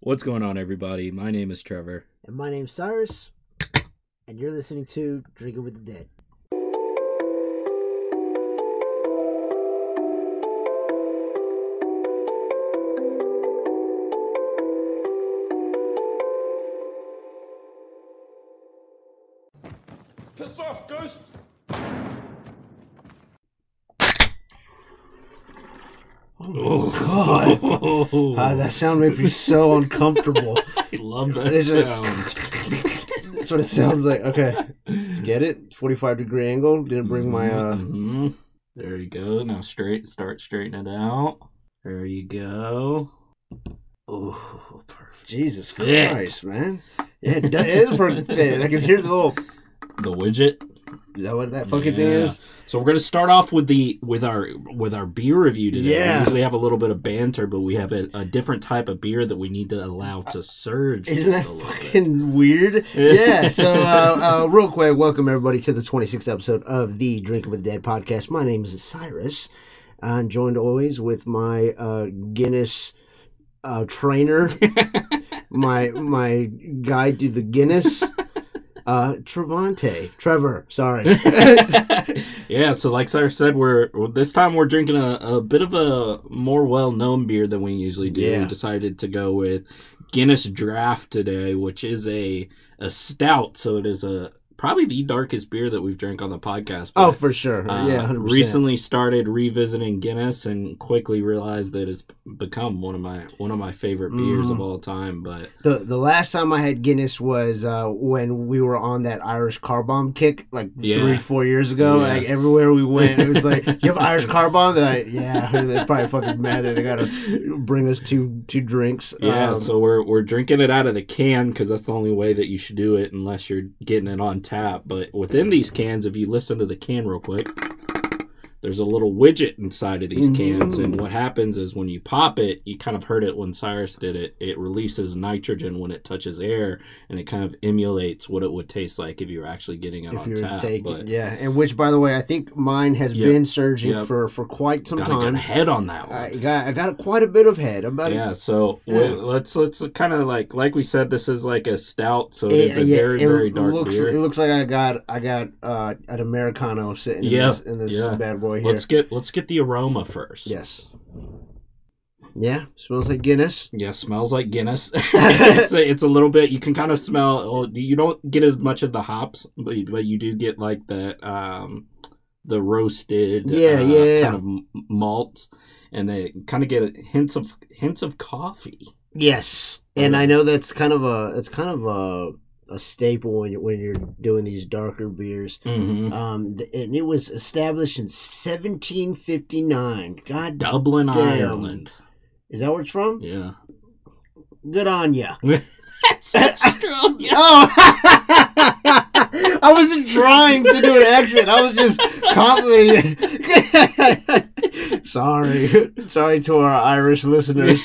What's going on, everybody? My name is Trevor. And my name's Cyrus, and you're listening to Drinking with the Dead. Oh, Ah, that sound made me so uncomfortable. I love that Is it- sound. That's what it sounds like. Okay, let's get it. 45 degree angle. Didn't bring my, uh, Mhm. There you go. Now straight. Start straightening it out. There you go. Oh, perfect. Jesus Fit. Christ, man. Yeah, it, does, it is a perfect fit. I can hear the little, The widget. Is that what that fucking thing is? So we're gonna start off with the with our with our beer review today. Yeah. We usually have a little bit of banter, but we have a, a different type of beer that we need to allow to surge. Isn't that a little bit. fucking weird? Yeah. So, uh, uh, real quick, welcome everybody to the 26th episode of the Drinking with the Dead podcast. My name is Cyrus. I'm joined always with my uh, Guinness uh, trainer, my my guide to the Guinness, uh, Trevante. Trevor, sorry. yeah, so like Cyrus said, we're this time we're drinking a, a bit of a more well known beer than we usually do. Yeah. We decided to go with Guinness Draught today, which is a a stout, so it is a probably the darkest beer that we've drank on the podcast. oh, for sure. uh, yeah, 100%. recently started revisiting Guinness and quickly realized that it's become one of my one of my favorite beers of Mhm. all time. But The the last time I had Guinness was uh, when we were on that Irish car bomb kick, like Yeah. three four years ago. Yeah. Like everywhere we went, it was like, "You have Irish car bomb?" They're like, yeah, they're probably fucking mad that they gotta bring us two two drinks. Yeah, Um, so we're we're drinking it out of the can because that's the only way that you should do it unless you're getting it on tap. But within these cans, if you listen to the can real quick, there's a little widget inside of these cans, Mhm. and what happens is when you pop it, you kind of heard it when Cyrus did it. It releases nitrogen when it touches air, and it kind of emulates what it would taste like if you were actually getting it if on tap. taking, but yeah, and which by the way, I think mine has Yep. been surging Yep. for for quite some get time. ahead on that one. I got I got quite a bit of head. Yeah, so Yeah. well, let's let's kind of like like we said, this is like a stout, so it to, is a very it very dark looks, beer. It looks like I got I got uh, an americano sitting in this, in this yeah. bad boy here. Let's get let's get the aroma first. Yes. Yeah, smells like Guinness. Yeah, smells like Guinness. it's, a, it's a little bit. You can kind of smell. You don't get as much of the hops, but but you do get like that um the roasted Yeah, uh, yeah, kind of malts, and they kind of get hints of hints of coffee. Yes, and I know that's kind of a it's kind of a a staple when you, when you're doing these darker beers. Mm-hmm. Um, and it was established in 1759. God, Dublin, Damn. Ireland. is that where it's from? Yeah. Good on ya. That's Australia. Oh, I wasn't trying to do an accent. I was just complimenting. Sorry, sorry to our Irish listeners.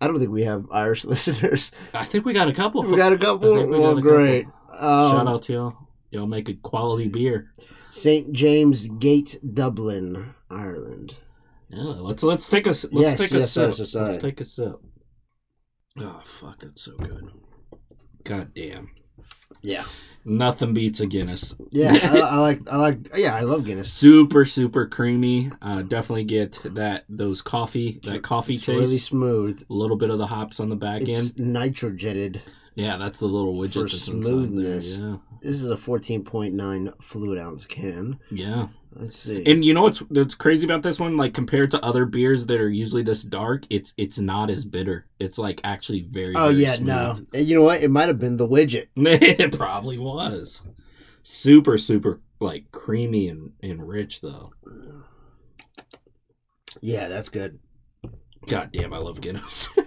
I don't think we have Irish listeners. I think we got a couple. We got a couple. We well, a couple. great. Um, Shout out to y'all. Y'all make a quality beer. St James Gate, Dublin, Ireland. Yeah, let's let's take a let's Yes, take a yes, sip. sir, sorry. Let's take a sip. Oh fuck, that's so good. God damn, Yeah, nothing beats a Guinness. yeah. I, I like. I like. Yeah, I love Guinness. Super super creamy. Uh, definitely get that those coffee that coffee It's taste. really smooth. a little bit of the hops on the back It's end. nitrogenated. Yeah, that's the little widget for that's smoothness. there. This is a 14.9 fluid ounce can. Yeah, yeah. Let's see. And you know what's that's crazy about this one? Like compared to other beers that are usually this dark, it's it's not as bitter. It's like actually very. oh very yeah, smooth. no. And You know what? It might have been the widget. it probably was. Super, super like creamy and, and rich though. Yeah, that's good. God damn, I love Guinness.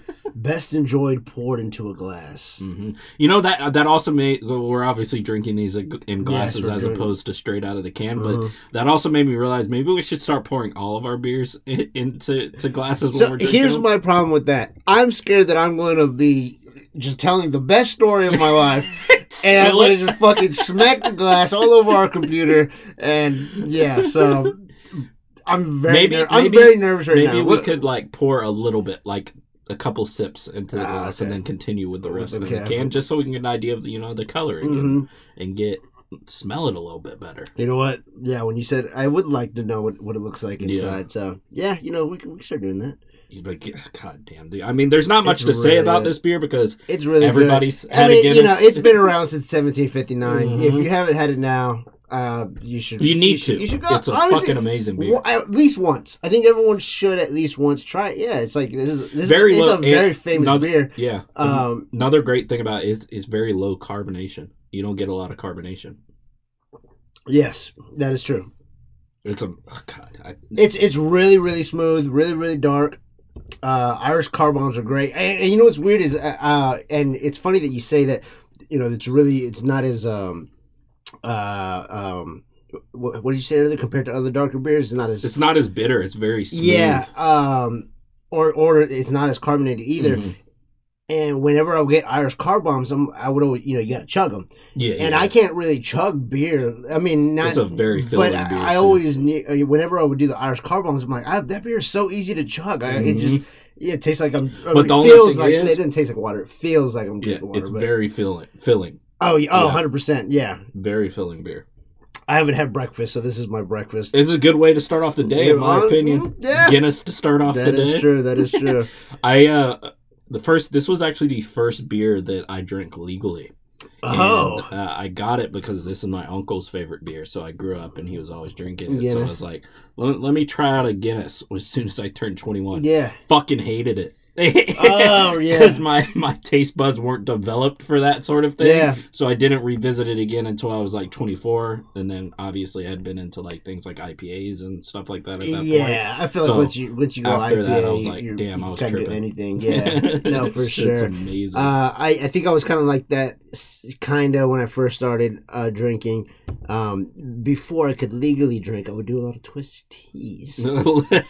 Best enjoyed poured into a glass. hmm You know that that also made well, we're obviously drinking these in glasses we're as doing- opposed to straight out of the can, but Uh-huh. that also made me realize maybe we should start pouring all of our beers into to glasses. when So here's them. my problem with that. I'm scared that I'm going to be just telling the best story of my life, and I'm Spill going it. to just fucking smack the glass all over our computer. And yeah, so I'm very, Maybe- ner- I'm very nervous right maybe now. we What- could like pour a little bit, like a couple sips into the Ah, glass and then continue with the rest the of the can, just so we can get an idea of you know the coloring and, Mhm. and get smell it a little bit better. You know what? Yeah, when you said I would like to know what, what it looks like Yeah. inside. So yeah, you know we can, we can start doing that. He's like, God damn, dude. I mean, there's not much It's to say about good. this beer because It's really everybody's good. had I mean, you know, it's been around since 1759. If Mhm. you haven't had it now, uh, you should. you need should, to. You should go. It's a Honestly, fucking amazing beer. Well, at least once. I think everyone should at least once try it. Yeah, it's like this is this Very is, low- a very famous not- beer. Yeah. Um, Another great thing about it is is very low carbonation. You don't get a lot of carbonation. yes, that is true. It's a oh God. I, It's it's really really smooth, really really dark. Uh, Irish car bombs are great, and, and you know what's weird is, uh, uh, and it's funny that you say that. You know, it's really it's not as um, uh, um, what, what did you say earlier compared to other darker beers? It's not as it's not as bitter. It's very smooth. yeah, um, or or it's not as carbonated either. Mhm. And whenever I would get Irish car bombs, I'm, I would always, you know, you got to chug them. Yeah. and yeah. I can't really chug beer. I mean, not It's a very but filling I, beer, I too. always need uh, whenever I would do the Irish car bombs. I'm like, I, that beer is so easy to chug. I, It just yeah, it tastes like I'm. Mm-hmm. But it feels thing like is- it doesn't taste like water. It feels like I'm Yeah, drinking water. it's but- very filling. Filling. Oh yeah, oh yeah. 100 percent. Yeah, Very filling beer. I haven't had breakfast, so this is my breakfast. It's a good way to start off the day, in my opinion. Yeah, Guinness to start off that the day. That is true. That is true. I uh the first this was actually the first beer that I drank legally. oh, And, uh, I got it because this is my uncle's favorite beer. So I grew up and he was always drinking it. So I was like, let, let me try out a Guinness as soon as I turned 21. yeah. Fucking hated it. Oh yeah. Because my, my taste buds weren't developed for that sort of thing. Yeah. So I didn't revisit it again until I was like 24. And then obviously I'd been into like things like IPAs and stuff like that at that point. Yeah, I feel like once you once you go after IPA, that, I was like, damn, I was tripping. anything. Yeah, no, for sure. amazing. Uh, I, I think I was kind of like that, kind of when I first started uh, drinking. Um, before I could legally drink, I would do a lot of twisted teas.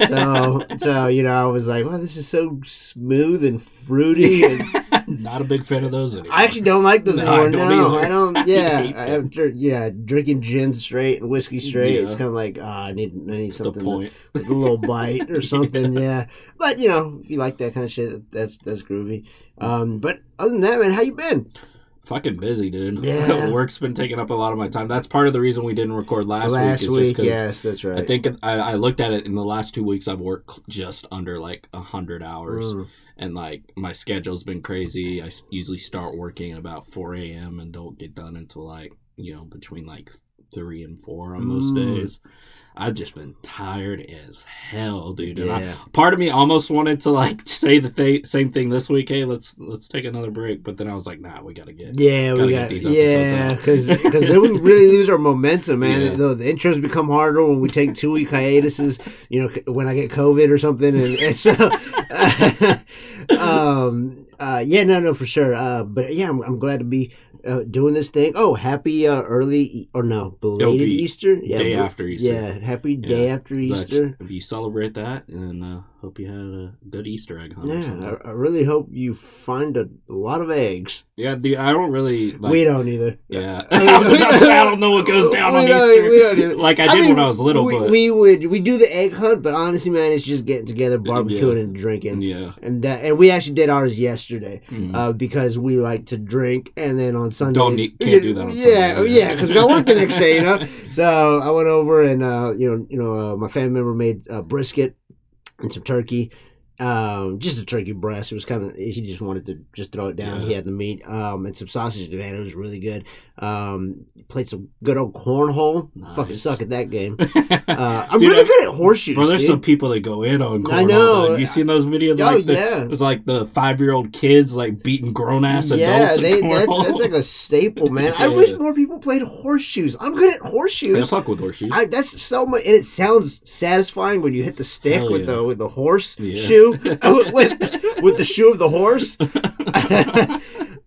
So, so you know, I was like, "Well, this is so smooth and fruity." And Not a big fan of those anymore. I actually don't like those No, anymore. I don't no, either. I don't. I Yeah, hate I, them. have dr- yeah, drinking gin straight and whiskey straight. It's Yeah. kind of like, ah, I need, I need That's the something point. with a little bite or something. Yeah, but you know, if you like that kind of shit, that's that's groovy. Um, but other than that, man, how you been? Fucking busy, dude. Yeah. Work's been taking up a lot of my time. That's part of the reason we didn't record last, Last week. week, Is yes, that's right. I think I, I looked at it in the last two weeks. I've worked just under like a hundred hours, Mm. and like my schedule's been crazy. I usually start working at about four a.m. and don't get done until like you know between like three and four on most Mm. days. I've just been tired as hell, dude. And I, part of me almost wanted to like say the th- same thing this week. Hey, let's let's take another break. But then I was like, nah, we gotta get. yeah, gotta we got these yeah, episodes because then we really lose our momentum, man. Yeah. The, the intros become harder when we take two week hiatuses. You know, when I get COVID or something, and, and so, um, uh, yeah, no, no, for sure. Uh, but yeah, I'm, I'm glad to be uh, doing this thing. Oh, happy uh, early or no belated be Easter? Yeah, day after Easter. Yeah, happy day Yeah. after Easter. If you celebrate that, and uh, hope you had a good Easter egg hunt. Yeah. I, I really hope you find a, lot of eggs. yeah. The, I don't really. Like, we don't either. Yeah, I mean, I was about to say, I don't know what goes down on Easter. we don't either. like I did mean, when I was little, we, but we would we do the egg hunt, but honestly, man, it's just getting together, barbecuing, Yeah. and drinking, yeah. and that, and we actually did ours yesterday Mhm. uh, because we like to drink, and then on Sundays, Don't need- can't do that on yeah, Sunday. yeah, because we got work the next day, you know. So I went over and uh, you know, you know, uh, my family member made uh, brisket and some turkey. Um, just a turkey breast. It was kind of he just wanted to just throw it down. Yeah. He had the meat, um, and some sausage. Man, it was really good. Um, played some good old cornhole. Fucking Nice. suck at that game. Uh, I'm Dude, really good at horseshoes. Bro, there's dude. some people that go in on cornhole. I know. though. You seen those videos? Oh Like the, yeah. It was like the five year old kids like beating grown ass Yeah, adults. in that's, that's like a staple, man. I wish more people played horseshoes. I'm good at horseshoes. I fuck with horseshoes. I, that's so much, and it sounds satisfying when you hit the stick Hell with yeah. the with the horse Yeah. shoe with, with the shoe of the horse.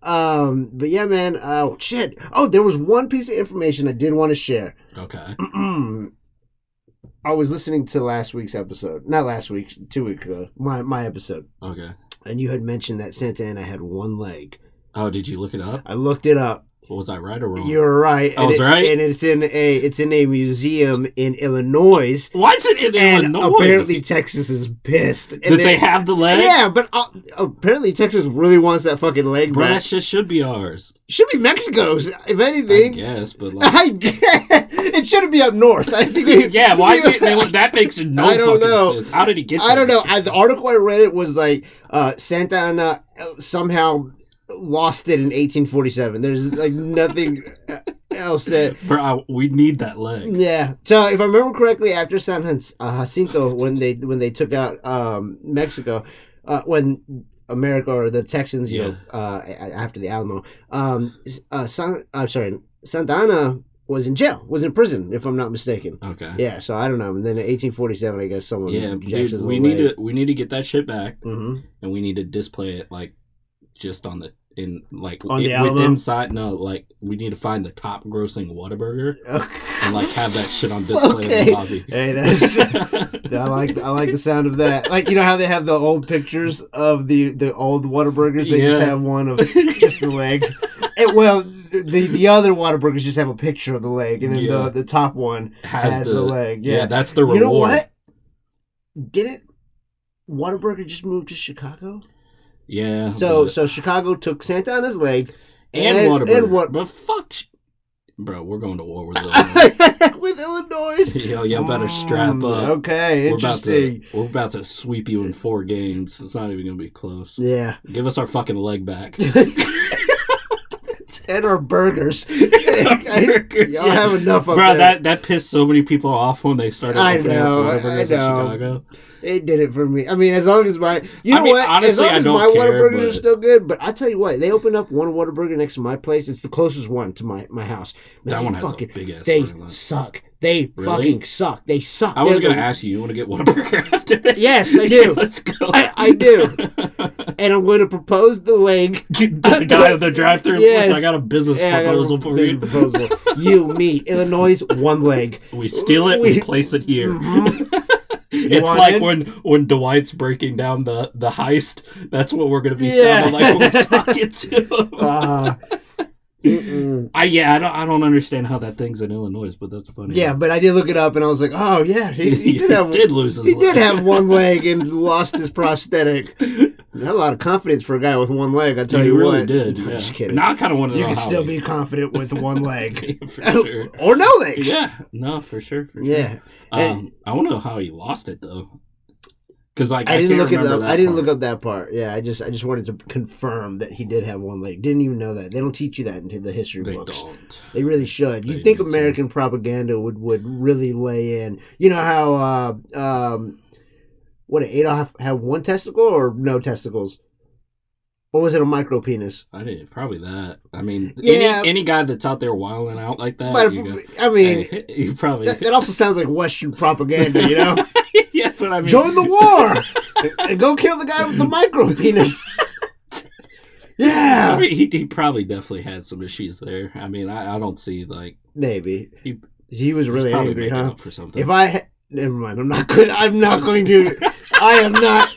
Um, but yeah, man. Oh shit. Oh, there was one piece of information I did want to share. okay. I was listening to last week's episode, not last week's, two weeks ago, my my episode, Okay. and you had mentioned that Santa Anna had one leg. Oh, did you look it up? I looked it up. Was I right or wrong? You're right. I and was it- right? and it's in a it's in a museum in Illinois. Why is it in And Illinois? apparently Texas is pissed. And Did they, have the leg? Yeah, but uh, apparently Texas really wants that fucking leg Bro, back. that shit should be ours. Should be Mexico's, if I anything. guess, but like, I guess it shouldn't be up north. I think. We, yeah, why is it, that makes no I don't fucking know. sense. How did he get? I don't know. I, the article I read it was like uh, Santa Anna somehow lost it in 1847. There's like nothing else that. Bro, we need that leg. Yeah. So if I remember correctly, after San uh, Jacinto, when they when they took out um, Mexico, uh, when America or the Texans, you know, uh, after the Alamo, um, uh, San, I'm sorry, Santa Anna was in jail, was in prison, if I'm not mistaken. Okay. Yeah. So I don't know. And then in 1847, I guess someone Yeah, dude, we need leg. to we need to get that shit back, hmm and we need to display it like just on the in like On the it- Alamo? with inside. No, like we need to find the top grossing Whataburger and like have that shit on display in the lobby. Hey, that's. I like I like the sound of that. Like you know how they have the old pictures of the the old Whataburgers. They just have one of just the leg. And, well, the the other Whataburgers just have a picture of the leg, and then Yeah. the the top one has, has, the, the, leg. Yeah. Yeah. that's the reward. you know what? Didn't Whataburger just move to Chicago? Yeah. So but- so Chicago took Santa Anna's leg and, and- Whataburger. and what- But fuck, bro, we're going to war with Illinois. with Illinois. Yo, y'all better strap Mm, up. Okay, We're about interesting. to we're about to sweep you in four games. It's not even gonna be close. Yeah. Give us our fucking leg back. and our burgers. Burgers, Y'all yeah. have enough up Bro, there. that that pissed so many people off when they started I opening know, up I know. Chicago. It did it for me. I mean, as long as my, you I know mean, what? as honestly, long I as my care, Whataburgers are still good. But I tell you what, they opened up one Whataburger next to my place. It's the closest one to my my house. Man, That they one has fucking, a big ass. they suck. They Really? fucking suck. They suck. I was gonna ask you. You want to get Whataburger after this? Yes, I do. Let's go. I- I do. and I'm going to propose the leg. the guy at the drive-through. Yes. I got a business Yeah, a proposal for you. proposal. you, me, Illinois, one leg. We steal it. We, We- place it here. Mhm. it's like in? when when Dwight's breaking down the the heist. That's what we're gonna be Yeah. sounding like when we're talking to him. Uh, mm-mm. I yeah, I don't I don't understand how that thing's in Illinois, but that's funny. Yeah, but I did look it up, and I was like, oh yeah, he, he did have did lose his he did have one leg and lost his prosthetic. Not a lot of confidence for a guy with one leg. I tell He you really what. did. I'm Yeah. just kidding. Now I kind of want to you can still be confident with one leg sure. or no legs. Yeah, no, for sure. For sure. Yeah. Um, I want to know how he lost it though, because like I, I didn't look it up. that I didn't part. look up that part. Yeah, I just I just wanted to confirm that he did have one leg. Didn't even know that. They don't teach you that in the history They books. don't. They really should. You'd think need to. American propaganda would would really lay in. You know how uh, um, what Adolf have one testicle or no testicles? Or was it a micro penis? I didn't probably that. I mean, Yeah. any any guy that's out there wilding out like that, But you if- I mean, hey, you probably that, that also sounds like Western propaganda. You know, yeah, but I mean, join the war and, go kill the guy with the micro penis. yeah, I mean, he, he probably definitely had some issues there. I mean, I, I don't see like maybe He- he was really angry, making huh? up for something. If I ha- never mind, I'm not good. I'm not going to. I am not.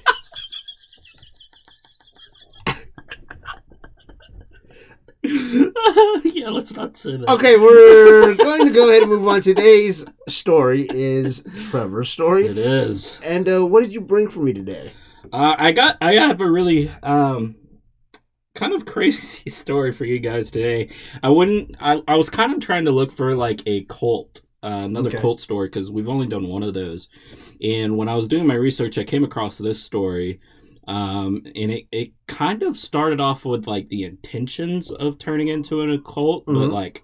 yeah, let's not say that. Okay, we're going to go ahead and move on. Today's story is Trevor's story. it is. And uh, what did you bring for me today? Uh, I got I have a really um kind of crazy story for you guys today. I wouldn't I, I was kind of trying to look for like a cult uh, another Okay. cult story because we've only done one of those. And when I was doing my research, I came across this story. Um, and it, it kind of started off with like the intentions of turning into an occult, but Mhm. like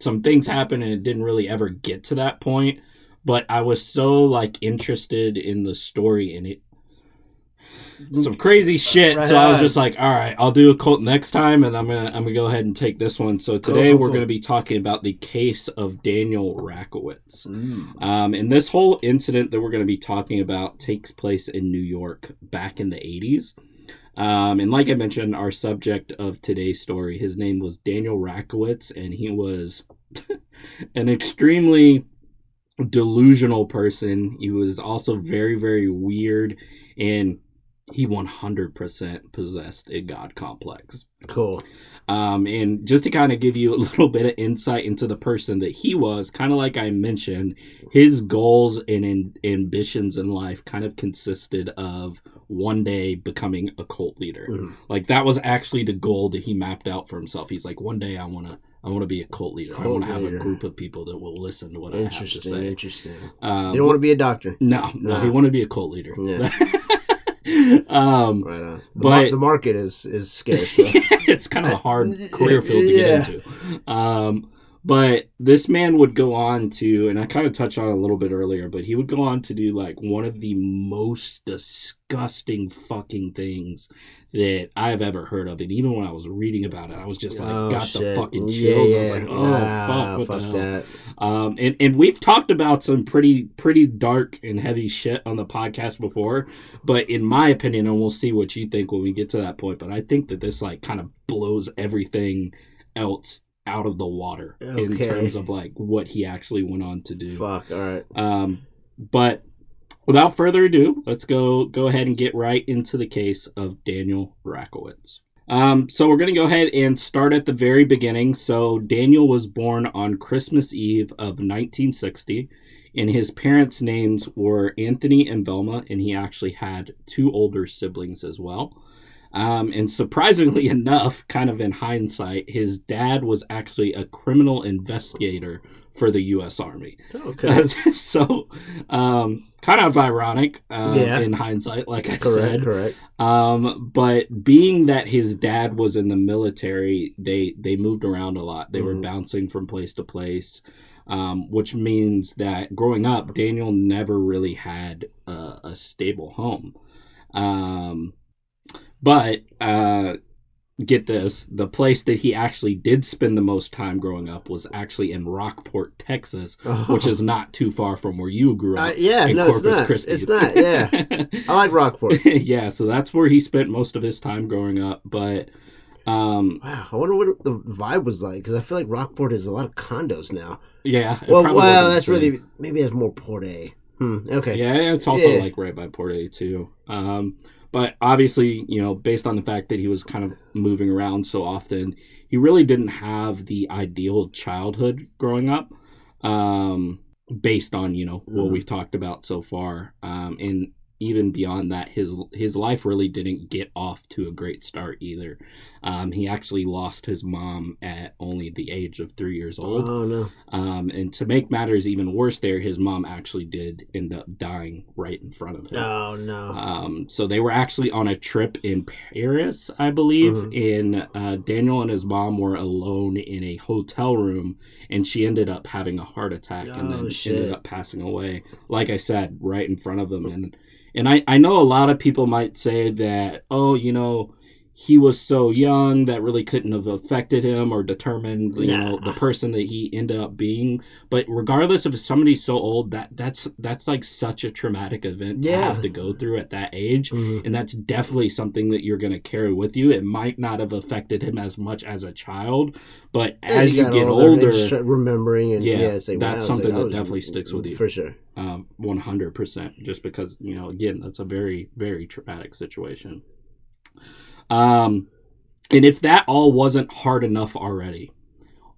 some things happened and it didn't really ever get to that point. But I was so like interested in the story and it some crazy shit. Right so I was just like, all right, I'll do a cult next time, and I'm gonna I'm gonna go ahead and take this one. So today cool, we're cool. gonna be talking about the case of Daniel Rakowitz. Mm. Um, and this whole incident that we're going to be talking about takes place in New York back in the 80s. Um, and like I mentioned, our subject of today's story, his name was Daniel Rakowitz, and he was an extremely delusional person. He was also very, very weird and he 100% possessed a god complex. Cool. Um, and just to kind of give you a little bit of insight into the person that he was, kind of like I mentioned, his goals and in, ambitions in life kind of consisted of one day becoming a cult leader. Mhm. Like that was actually the goal that he mapped out for himself. He's like, one day I want to. I want to be a cult leader. I want to have leader. a group of people that will listen to what I have to say. Interesting. Um, You don't want to be a doctor. no, no, he No. wanted to be a cult leader. Yeah. um, Right on. The, But- mar- the market is is scarce. So. it's kind of a hard career field to Yeah. get into. Um, but this man would go on to, and I kind of touched on it a little bit earlier, but he would go on to do like one of the most disgusting fucking things that I've ever heard of. And even when I was reading about it, I was just like, Oh, got the shit. fucking Yeah, chills. I was like, oh, Nah, fuck, what fuck the hell? that. Um, and, and we've talked about some pretty pretty dark and heavy shit on the podcast before, but in my opinion, and we'll see what you think when we get to that point. But I think that this like kind of blows everything else out of the water in terms of like what he actually went on to do. Fuck. All right. Um, but without further ado, let's go go ahead and get right into the case of Daniel Rakowitz. Um, so we're going to go ahead and start at the very beginning. So Daniel was born on Christmas Eve of 1960, and his parents' names were Anthony and Velma, and he actually had two older siblings as well. Um, and surprisingly enough, kind of in hindsight, his dad was actually a criminal investigator for the U.S. Army. Okay. so, um, kind of ironic uh, Yeah. in hindsight, like I correct. said. Correct. Um, but being that his dad was in the military, they they moved around a lot. They were Mhm. bouncing from place to place, um, which means that growing up, Daniel never really had a, a stable home. Um, but uh, get this: the place that he actually did spend the most time growing up was actually in Rockport, Texas, which is not too far from where you grew Uh, up. yeah. in No, it's Corpus not. Christi. It's not. Yeah. I like Rockport. yeah, so that's where he spent most of his time growing up. But um, Wow. I wonder what the vibe was like because I feel like Rockport is a lot of condos now. yeah, Well, well, that's same. really maybe it has more Port A. Hmm. Okay. Yeah, it's also Yeah. like right by Port A too. Um, but obviously, you know, based on the fact that he was kind of moving around so often, he really didn't have the ideal childhood growing up. Um, based on you know what Mhm. we've talked about so far, um, and even beyond that, his his life really didn't get off to a great start either. Um, he actually lost his mom at only the age of three years old. Oh no. Um, and to make matters even worse, there, his mom actually did end up dying right in front of him. Oh no. Um, so they were actually on a trip in Paris, I believe, Mhm. and uh, Daniel and his mom were alone in a hotel room, and she ended up having a heart attack and Oh, then shit. ended up passing away. Like I said, right in front of him, and and I I know a lot of people might say that, oh, you know. He was so young that really couldn't have affected him or determined, you know, the person that he ended up being. But regardless of somebody so old, that that's that's like such a traumatic event to have to go through at that age Mhm. and that's definitely something that you're going to carry with you it might not have affected him as much as a child but as, he you get older, older remembering and Yeah, yeah, like, that's wow, it's something like, that was- definitely sticks with you. for sure. um, 100% just because you know again that's a very very traumatic situation um and if that all wasn't hard enough already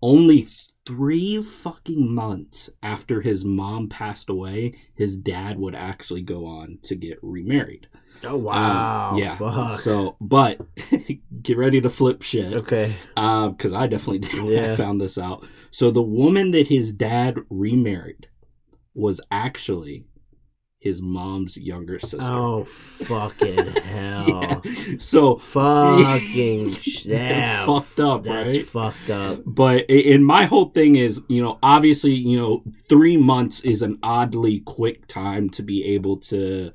only three fucking months after his mom passed away his dad would actually go on to get remarried Oh Um, wow. yeah Fuck. so but get ready to flip shit okay. because I definitely did when I found this out. So the woman that his dad remarried was actually his mom's younger sister. Oh fucking hell. Yeah. So Fucking damn. fucked up, That's right? fucked up. But and my whole thing is, you know, obviously, you know, three months is an oddly quick time to be able to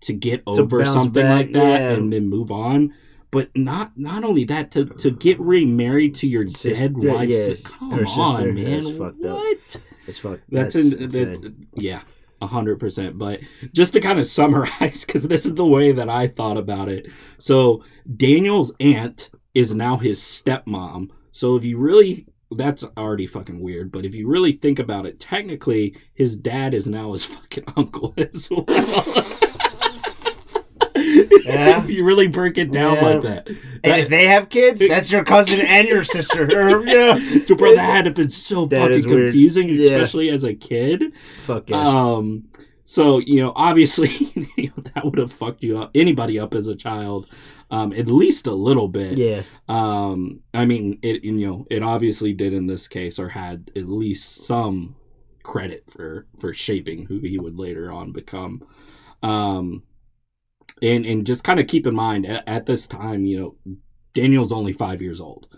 to get over something back, like that yeah. and then move on. But not not only that, to to get remarried to your dead yeah, wife's yeah, come on, man. That's fucked up. what? It's fucked. That's, That's, in, that, yeah, a hundred percent. But just to kind of summarize, because this is the way that I thought about it. So Daniel's aunt is now his stepmom. So if you really, that's already fucking weird. But if you really think about it, technically his dad is now his fucking uncle as well. Yeah. if you really break it down Yeah. like that. And if they have kids, that's your cousin and your sister. Yeah. Dude, bro, that had to have been so That fucking confusing, Yeah. especially as a kid. Fuck yeah. Um, so you know, obviously, you know, that would have fucked you up, anybody up as a child, um, at least a little bit. yeah. Um, I mean, it you know, it obviously did in this case, or had at least some credit for for shaping who he would later on become. Um, and and just kind of keep in mind at, at this time, you know, Daniel's only five years old.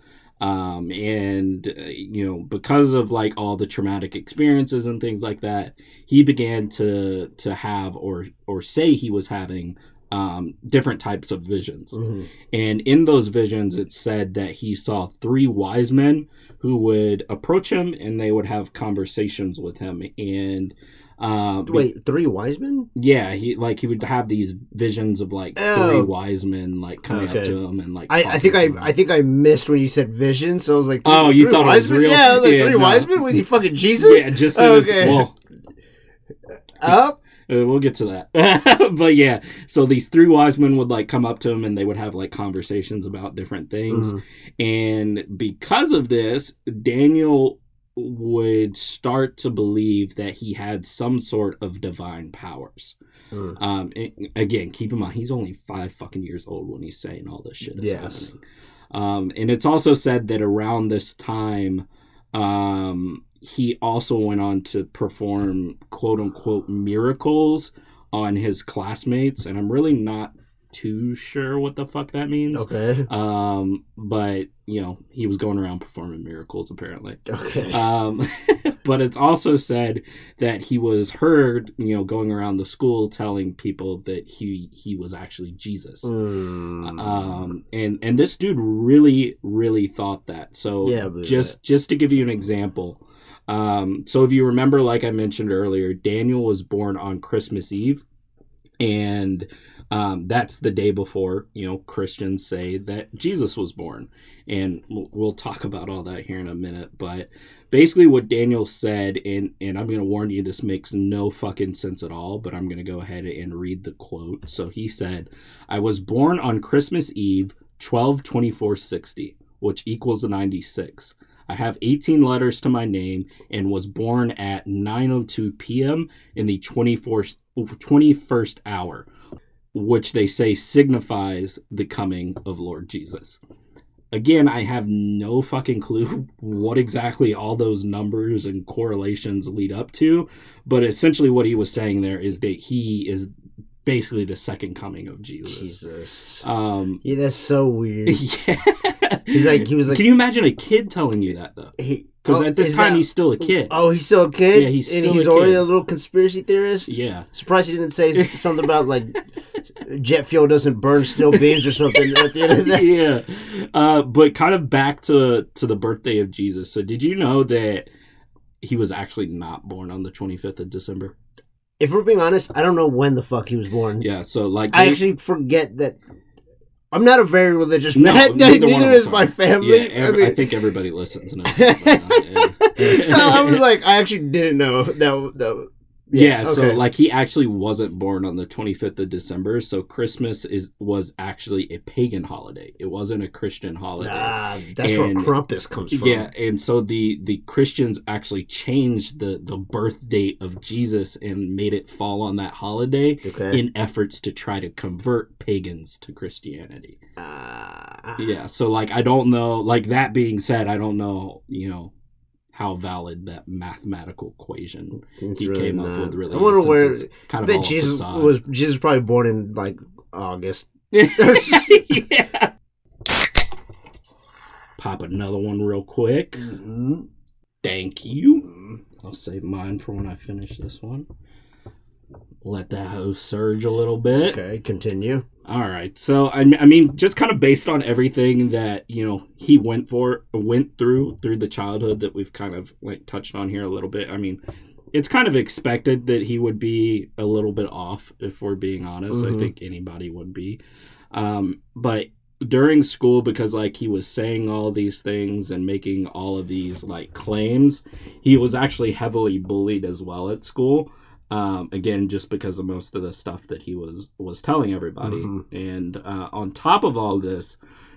Um, and uh, you know, because of like all the traumatic experiences and things like that, he began to to have or or say he was having um different types of visions. Mhm. And in those visions, it said that he saw three wise men who would approach him and they would have conversations with him. And uh, Wait, three wise men? yeah, he like he would have these visions of like Oh. three wise men like coming Okay. up to him and like. I, I think I. I think I missed when you said vision, so I was like, oh, you thought it was men? real? Yeah, was like, Yeah, three no. wise men? Was he fucking Jesus? yeah, just okay. well, Up? Uh, we'll get to that. but yeah, so these three wise men would like come up to him and they would have like conversations about different things. Mhm. And because of this, Daniel would start to believe that he had some sort of divine powers. Mm. Um, again, keep in mind he's only five fucking years old when he's saying all this shit is Yes. happening. Um, and it's also said that around this time, um, he also went on to perform quote unquote miracles on his classmates, and I'm really not too sure what the fuck that means. Okay. Um, but you know, he was going around performing miracles apparently. Okay. Um, but it's also said that he was heard, you know, going around the school telling people that he he was actually Jesus. Mm. Um, and and this dude really really thought that. So Yeah, just just to give you an example. Um, so if you remember, like I mentioned earlier, Daniel was born on Christmas Eve, and um, that's the day before you know Christians say that Jesus was born, and we'll, we'll talk about all that here in a minute. But basically, what Daniel said, and and I'm going to warn you, this makes no fucking sense at all. But I'm going to go ahead and read the quote. So he said, "I was born on Christmas Eve, twelve twenty four sixty, which equals a ninety six. I have 18 letters to my name and was born at 9:02 p.m. in the 24th 21st hour, which they say signifies the coming of Lord Jesus. Again, I have no fucking clue what exactly all those numbers and correlations lead up to, but essentially what he was saying there is that he is basically the second coming of Jesus. Jesus. Um Yeah, that's so weird. yeah. He's like, he was like, Can you imagine a kid telling you that though? Because oh, at this time that- he's still a kid. Oh, he's still a kid. Yeah, he's still and he's a already kid. a little conspiracy theorist. Yeah. Surprised he didn't say something about like jet fuel doesn't burn steel beams or something at the end of the day. yeah. Uh, but kind of back to to the birthday of Jesus. So did you know that he was actually not born on the 25th of December? If we're being honest, I don't know when the fuck he was born. Yeah. So like I actually forget that. I'm not a very religious No, man. neither Neither, one of us is my yeah, family. ev- I I, think everybody listens knows. that uh, yeah. so I was like, I actually didn't know that. that Yeah, so okay. like he actually wasn't born on the 25th of December, so Christmas is was actually a pagan holiday. It wasn't a Christian holiday. ah, that's And- where Krampus comes from. Yeah, and so the the Christians actually changed the the birth date of Jesus and made it fall on that holiday Okay. in efforts to try to convert pagans to Christianity. Ah. Yeah, so like I don't know, like that being said, I don't know, you know, how valid that mathematical equation It's he really came up with really I wonder where. it's kind I of bet all Jesus facade. was Jesus probably born in like August. yeah. Pop another one real quick. Mm-hmm. Thank you. I'll save mine for when I finish this one. Let that hose surge a little bit. Okay, continue. All right. So I, I mean, just kind of based on everything that you know he went for, went through through the childhood that we've kind of like touched on here a little bit. I mean, it's kind of expected that he would be a little bit off, if we're being honest. I Mhm. think anybody would be. Um, but during school, because like he was saying all these things and making all of these like claims, he was actually heavily bullied as well at school. Um, again, just because of most of the stuff that he was was telling everybody, Mhm. and uh, on top of all this,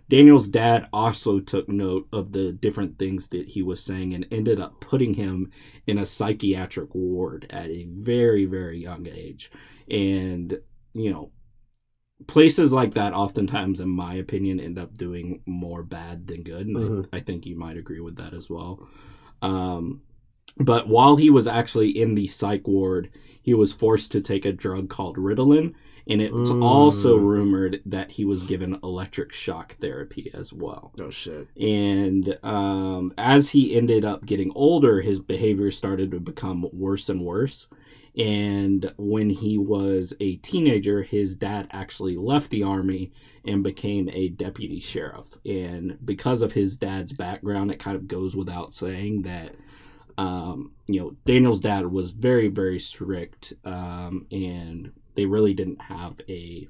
Daniel's dad also took note of the different things that he was saying and ended up putting him in a psychiatric ward at a very very young age, and you know places like that oftentimes in my opinion end up doing more bad than good and Mhm. I, I think you might agree with that as well um, but while he was actually in the psych ward he was forced to take a drug called ritalin and it was Mm. also rumored that he was given electric shock therapy as well Oh shit. and um, as he ended up getting older his behavior started to become worse and worse and when he was a teenager his dad actually left the army and became a deputy sheriff and because of his dad's background it kind of goes without saying that um, you know daniel's dad was very very strict um, and they really didn't have a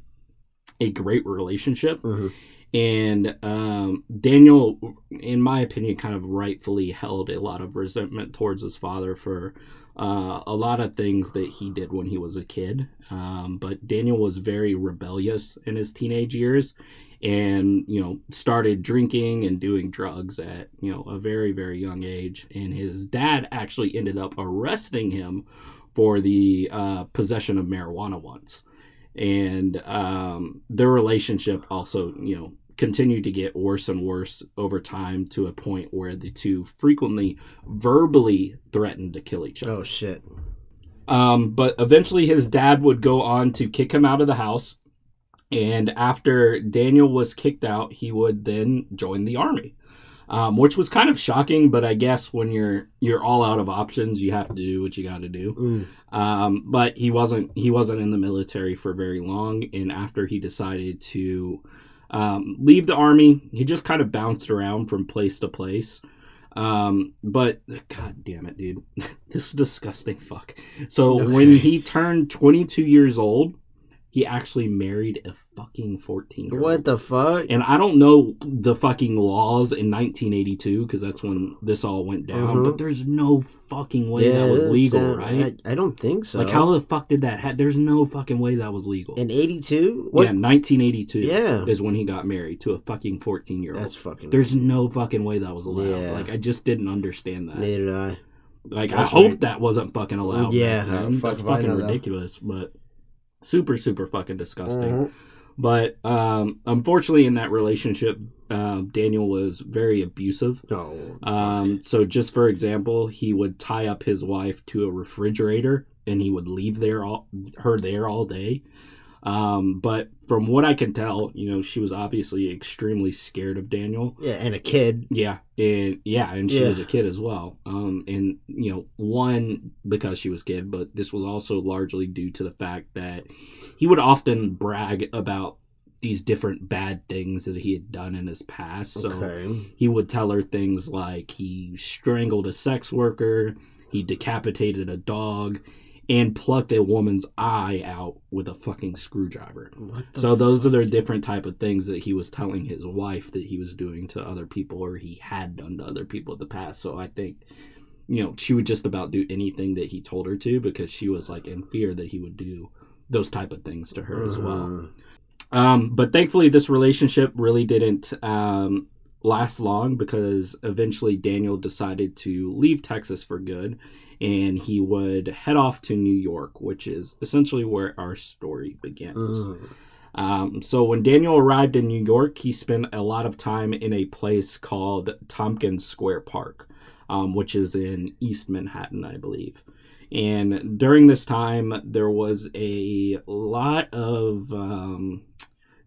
a great relationship hmm and um, Daniel, in my opinion, kind of rightfully held a lot of resentment towards his father for uh, a lot of things that he did when he was a kid. Um, but Daniel was very rebellious in his teenage years, and you know started drinking and doing drugs at you know a very very young age. And his dad actually ended up arresting him for the uh, possession of marijuana once and um, their relationship also, you know, continued to get worse and worse over time to a point where the two frequently verbally threatened to kill each other. Oh shit. Um, but eventually, his dad would go on to kick him out of the house, and after Daniel was kicked out, he would then join the army. Um, which was kind of shocking, but I guess when you're you're all out of options, you have to do what you got to do. Mm. Um, but he wasn't he wasn't in the military for very long, and after he decided to um, leave the army, he just kind of bounced around from place to place. Um, but god damn it, dude, this is disgusting. Fuck. So Okay. when he turned 22 years old, he actually married a fucking 14 year old. What the fuck? And I don't know the fucking laws in 1982 because that's when this all went down. But mm-hmm. there's no fucking way that was legal, right? I, I don't think so. Like how the fuck did that? happen? There's no fucking way that was legal. in '82? Yeah, 1982 Yeah. is when he got married to a fucking 14 year old. That's fucking. There's no fucking way that was allowed. Yeah. Like I just didn't understand that. Neither did I. Like I That's hope weird. that wasn't fucking allowed. Yeah, fuck that's fucking ridiculous. But super, super fucking disgusting. Mhm. But um, unfortunately, in that relationship, uh, Daniel was very abusive. No. Um, so, just for example, he would tie up his wife to a refrigerator, and he would leave there all, her there all day. Um, but from what I can tell, you know, she was obviously extremely scared of Daniel. yeah, and a kid. Yeah, and yeah, and she Yeah. was a kid as well. Um, and you know, one because she was kid, but this was also largely due to the fact that he would often brag about these different bad things that he had done in his past. So okay. he would tell her things like he strangled a sex worker, he decapitated a dog, and plucked a woman's eye out with a fucking screwdriver. What the So those are fuck? the different type of things that he was telling his wife that he was doing to other people or he had done to other people in the past. So I think you know, she would just about do anything that he told her to because she was like in fear that he would do those type of things to her as well. Mhm. Um, but thankfully, this relationship really didn't um, last long because eventually Daniel decided to leave Texas for good and he would head off to New York, which is essentially where our story begins. Mhm. Um, so when Daniel arrived in New York, he spent a lot of time in a place called Tompkins Square Park, um, which is in East Manhattan, I believe. And during this time, there was a lot of um,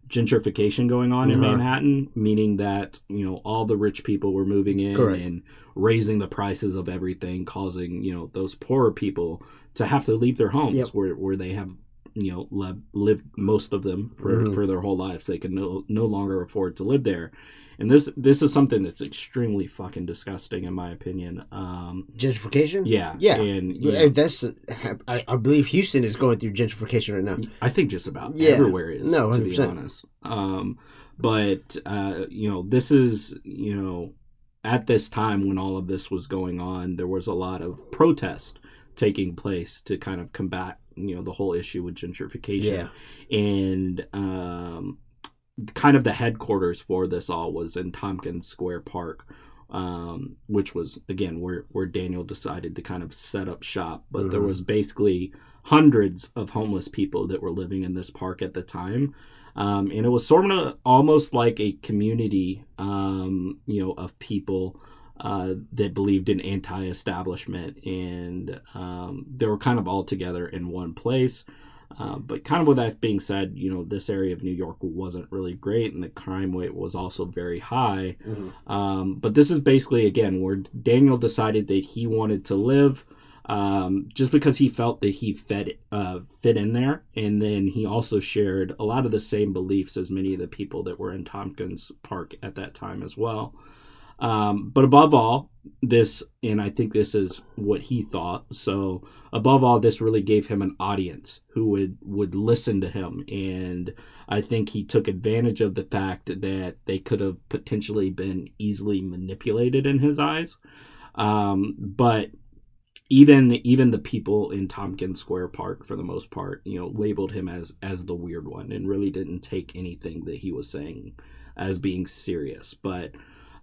gentrification going on in Uh-huh. Manhattan, meaning that you know all the rich people were moving in Correct. and raising the prices of everything, causing you know those poorer people to have to leave their homes Yep. where where they have you know lived, lived most of them for, Mhm. for their whole lives. They can no no longer afford to live there. And this this is something that's extremely fucking disgusting in my opinion. Um, Gentrification. yeah, Yeah. and you Yeah, know, that's. I, I believe Houston is going through gentrification right now. I think just about Yeah. everywhere is No, to be honest. Um, but uh, you know, this is you know, at this time when all of this was going on, there was a lot of protest taking place to kind of combat you know the whole issue with gentrification and um, kind of the headquarters for this all was in Tompkins Square Park, um, which was again where where Daniel decided to kind of set up shop. But there Mhm. was basically hundreds of homeless people that were living in this park at the time. Um, and it was sort of almost like a community, um, you know, of people uh, that believed in anti-establishment, and um, they were kind of all together in one place. Uh, but kind of with that being said, you know, this area of New York wasn't really great, and the crime rate was also very high. Mhm. Um, but this is basically again where Daniel decided that he wanted to live, um, just because he felt that he fed uh, fit in there, and then he also shared a lot of the same beliefs as many of the people that were in Tompkins Park at that time as well. Um, but above all, this, and I think this is what he thought. So above all, this really gave him an audience who would would listen to him, and I think he took advantage of the fact that they could have potentially been easily manipulated in his eyes. Um, but even even the people in Tompkins Square Park, for the most part, you know, labeled him as as the weird one, and really didn't take anything that he was saying as being serious. But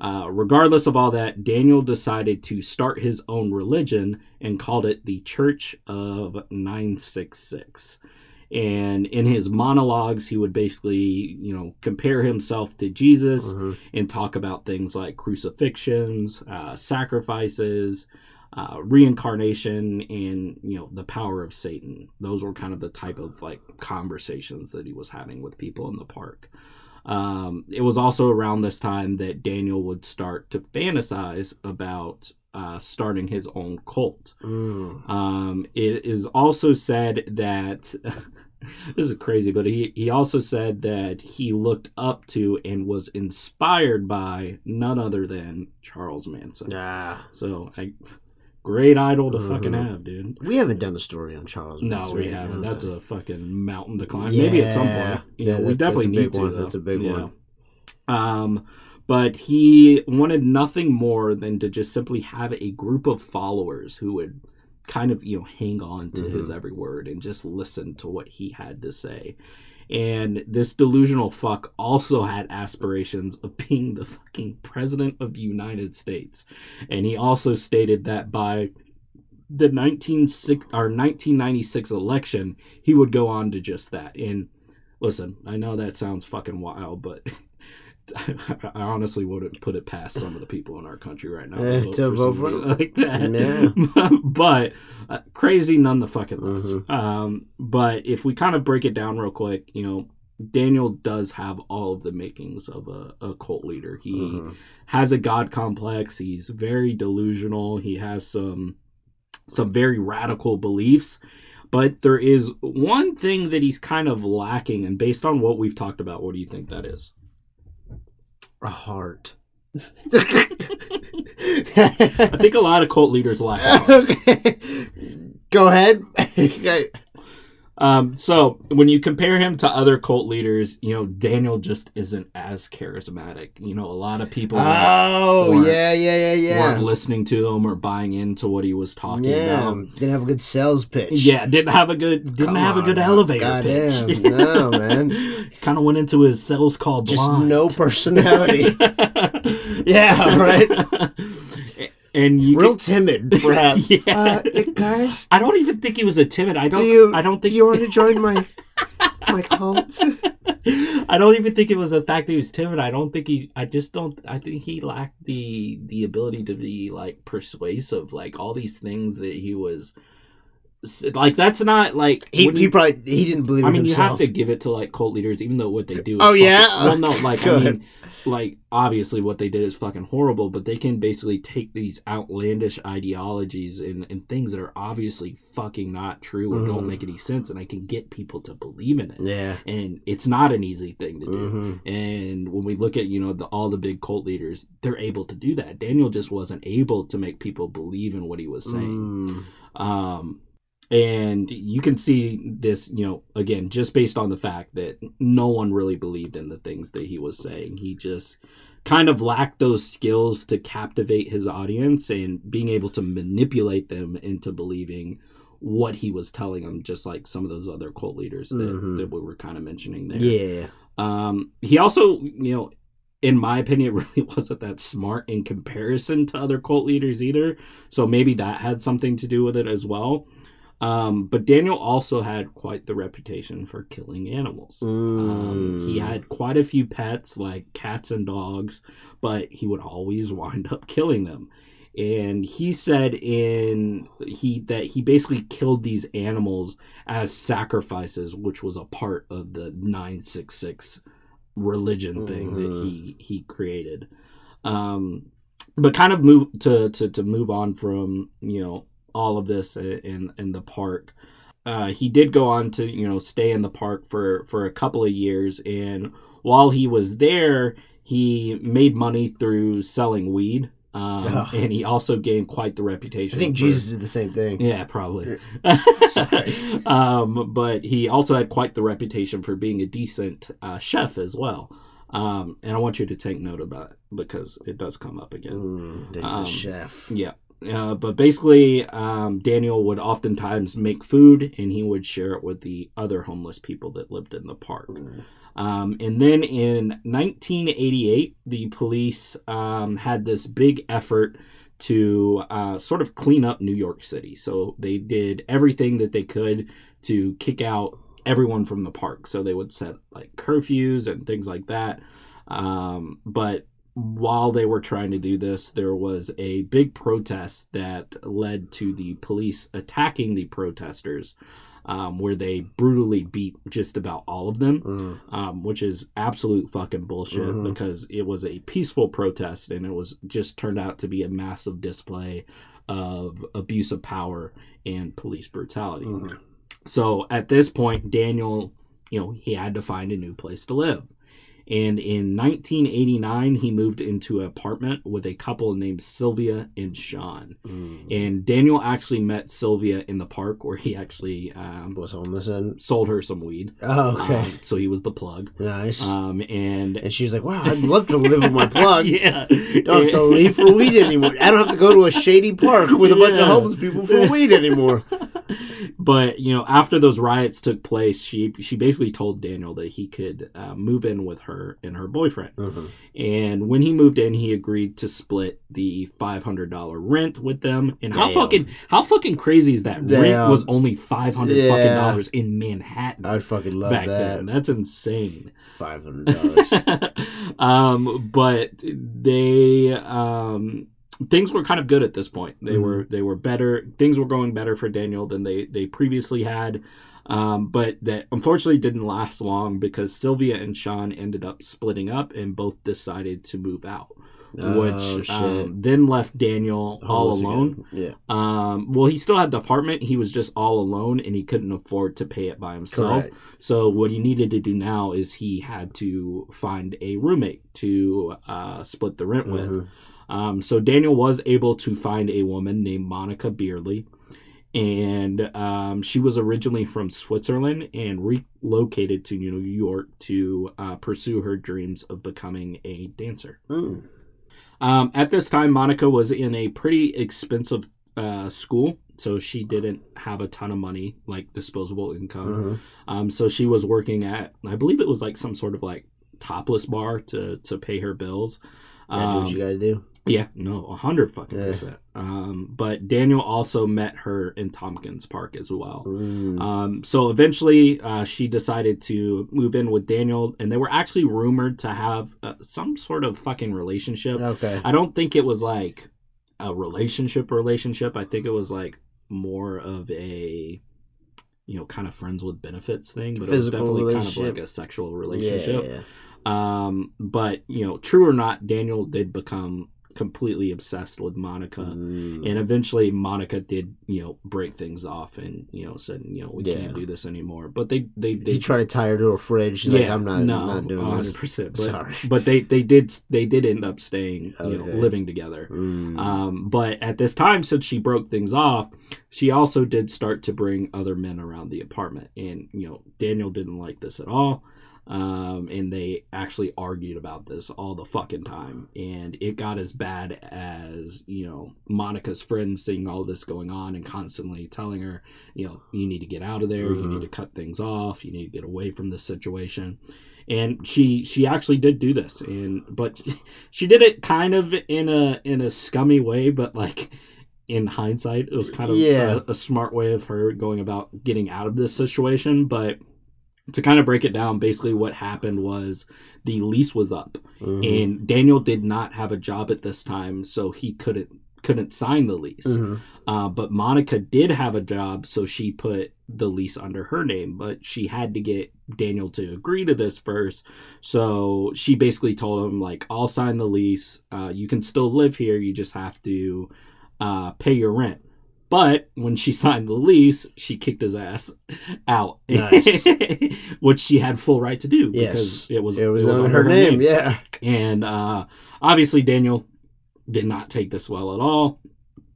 uh, regardless of all that, Daniel decided to start his own religion and called it the Church of 966. And in his monologues, he would basically, you know, compare himself to Jesus Mhm. and talk about things like crucifixions, uh, sacrifices, uh, reincarnation, and you know the power of Satan. Those were kind of the type of like conversations that he was having with people in the park. Um, it was also around this time that Daniel would start to fantasize about uh, starting his own cult. Mm. Um, it is also said that this is crazy, but he, he also said that he looked up to and was inspired by none other than Charles Manson. yeah So, I, great idol to fucking Mhm. have, dude. we haven't done a story on Charles. No, Manson we yet, haven't. have That's a fucking mountain to climb. Maybe at some point. You Yeah, know, we definitely need to. one. though. That's a big Yeah. one. Um, but he wanted nothing more than to just simply have a group of followers who would kind of you know hang on to his Mhm. every word and just listen to what he had to say. And this delusional fuck also had aspirations of being the fucking president of the United States. And he also stated that by the 19, or 1996 election, he would go on to just that. And listen, I know that sounds fucking wild, but I honestly wouldn't put it past some of the people in our country right now Eh, to vote for like that. Yeah. but uh, crazy none the fucking less. Mhm. Um, but if we kind of break it down real quick, you know, Daniel does have all of the makings of a, a cult leader. He Mhm. has a god complex. He's very delusional. He has some some very radical beliefs. But there is one thing that he's kind of lacking, and based on what we've talked about, what do you think that is? A heart. I think a lot of cult leaders lack okay. Go ahead. Um, so when you compare him to other cult leaders, you know Daniel just isn't as charismatic. You know, a lot of people Oh weren't- yeah, yeah, yeah, yeah. weren't listening to him or buying into what he was talking yeah, about. didn't have a good sales pitch. Yeah, didn't have a good didn't Come have a good now. elevator Goddamn, pitch. no, man. kind of went into his sales call just no personality. Yeah, right. And you Real can- timid, perhaps. yeah. Uh, guys, I don't even think he was a timid. I don't. do you? I don't think Do you want to join my my cult? I don't even think it was the fact that he was timid. I don't think he. I just don't. I think he lacked the the ability to be like persuasive. Like all these things that he was. Like that's not like He, he you- probably he didn't believe I mean, you have to give it to like cult leaders, even though what they do. Is Oh, fucking- yeah? Well, no, like I mean, like obviously what they did is fucking horrible, but they can basically take these outlandish ideologies and, and things that are obviously fucking not true or don't Mhm. make any sense, and they can get people to believe in it. Yeah. And it's not an easy thing to do. hmm And when we look at you know the, all the big cult leaders, they're able to do that. Daniel just wasn't able to make people believe in what he was saying. Mm. Um, and you can see this, you know, again, just based on the fact that no one really believed in the things that he was saying. He just kind of lacked those skills to captivate his audience and being able to manipulate them into believing what he was telling them, just like some of those other cult leaders that, Mhm. that we were kind of mentioning there. Yeah. Um, he also, you know, in my opinion, really wasn't that smart in comparison to other cult leaders either. So maybe that had something to do with it as well. Um, but Daniel also had quite the reputation for killing animals. Um, he Mm. had quite a few pets, like cats and dogs, but he would always wind up killing them. And he said in he that he basically killed these animals as sacrifices, which was a part of the nine six six religion thing that Mhm. he he created. Um, but kind of move to, to to move on from you know all of this in in the park. Uh, he did go on to you know stay in the park for for a couple of years, and while he was there, he made money through selling weed. Um, and he also gained quite the reputation. I think for- Jesus did the same thing. yeah, probably. Um, but he also had quite the reputation for being a decent uh, chef as well. Um, and I want you to take note about it because it does come up again. Mm, Um, a chef. Yeah. Uh, but basically, um, Daniel would oftentimes make food and he would share it with the other homeless people that lived in the park. Mm. Um, and then in 1988, the police um, had this big effort to uh, sort of clean up New York City. So they did everything that they could to kick out everyone from the park. So they would set like curfews and things like that. Um, but while they were trying to do this, there was a big protest that led to the police attacking the protesters, um, where they brutally beat just about all of them Mm. um, which is absolute fucking bullshit Mhm. because it was a peaceful protest and it was just turned out to be a massive display of abuse of power and police brutality. Mhm. So at this point, Daniel, you know, he had to find a new place to live. And in 1989, he moved into an apartment with a couple named Sylvia and Sean. Mm. And Daniel actually met Sylvia in the park where he actually um, Was homeless and sold her some weed. oh, okay, Um, so he was the plug. nice. Um, and and she's like, "Wow, I'd love to live with my plug. yeah, Don't have to leave for weed anymore. I don't have to go to a shady park with a bunch of homeless people for weed anymore." but you know, after those riots took place, she she basically told Daniel that he could uh, move in with her and her boyfriend. Mhm. And when he moved in, he agreed to split the five hundred dollar rent with them. And how Damn. fucking how fucking crazy is that? Rent was only five hundred fucking Yeah. dollars in Manhattan I'd fucking love back that. then. That's insane. Five hundred dollars. um, but they um, things were kind of good at this point. They Mhm. were they were better. Things were going better for Daniel than they they previously had. Um, but that unfortunately didn't last long because Sylvia and Sean ended up splitting up and both decided to move out, Oh, which um, then left Daniel all alone. again. Um, well, he still had the apartment. He was just all alone, and he couldn't afford to pay it by himself. correct. So what he needed to do now is he had to find a roommate to uh, split the rent with. Um, so Daniel was able to find a woman named Monica Beerle, and um, she was originally from Switzerland and relocated to New York to uh, pursue her dreams of becoming a dancer. Mm. Um, at this time, Monica was in a pretty expensive uh, school, so she didn't have a ton of money, like disposable income. Mhm. Um, so she was working at, I believe it was like some sort of like topless bar to to pay her bills. Um, what you gotta do. Yeah, no, a hundred fucking Yeah. percent. Um, but Daniel also met her in Tompkins Park as well. Mm. Um, so eventually, uh, she decided to move in with Daniel, and they were actually rumored to have uh, some sort of fucking relationship. okay. I don't think it was like a relationship relationship. I think it was like more of a you know kind of friends with benefits thing, but Physical it was definitely kind of like a sexual relationship. Yeah, yeah. Um, but you know, true or not, Daniel did become completely obsessed with Monica. Mm. And eventually, Monica did, you know, break things off, and you know, said, you know, we Yeah. can't do this anymore. But they, they, they he tried to tie her to a fridge. She's like, I'm not, no, I'm not doing 100%. But, Sorry. but they, they did, they did end up staying, you know, living together. Mm. Um, but at this time, since she broke things off, she also did start to bring other men around the apartment, and you know, Daniel didn't like this at all. Um, and they actually argued about this all the fucking time. And it got as bad as, you know, Monica's friends seeing all this going on and constantly telling her, you know, you need to get out of there, you Mhm. need to cut things off, you need to get away from this situation. And she she actually did do this, and but she did it kind of in a in a scummy way, but like in hindsight, it was kind of Yeah. a, a smart way of her going about getting out of this situation. But to kind of break it down, basically what happened was the lease was up, Mhm. and Daniel did not have a job at this time, so he couldn't couldn't sign the lease. Mhm. Uh, but Monica did have a job, so she put the lease under her name. But she had to get Daniel to agree to this first. So she basically told him, like, I'll sign the lease. Uh, you can still live here. You just have to uh, pay your rent. But when she signed the lease, she kicked his ass out, Nice. which she had full right to do Yes. because it was It was, it on under her name. Yeah. and uh, obviously, Daniel did not take this well at all.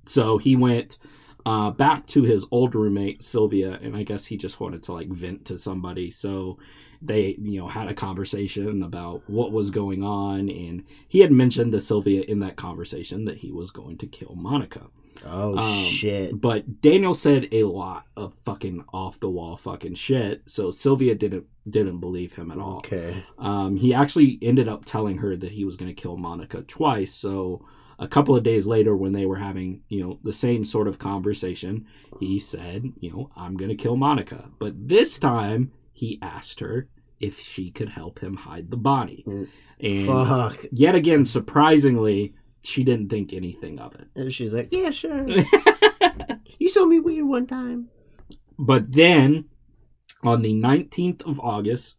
So he went uh, back to his old roommate, Sylvia, and I guess he just wanted to like vent to somebody. So they, you know, had a conversation about what was going on. And he had mentioned to Sylvia in that conversation that he was going to kill Monica. Oh Um, shit. But Daniel said a lot of fucking off the wall fucking shit. So Sylvia didn't didn't believe him at all. Okay. Um, he actually ended up telling her that he was going to kill Monica twice. So a couple of days later, when they were having you know the same sort of conversation, he said, you know, I'm going to kill Monica. But this time, he asked her if she could help him hide the body. Mm. And Fuck. yet again, surprisingly, she didn't think anything of it. And she's like, yeah, sure. you saw me weird one time. But then, on the 19th of August,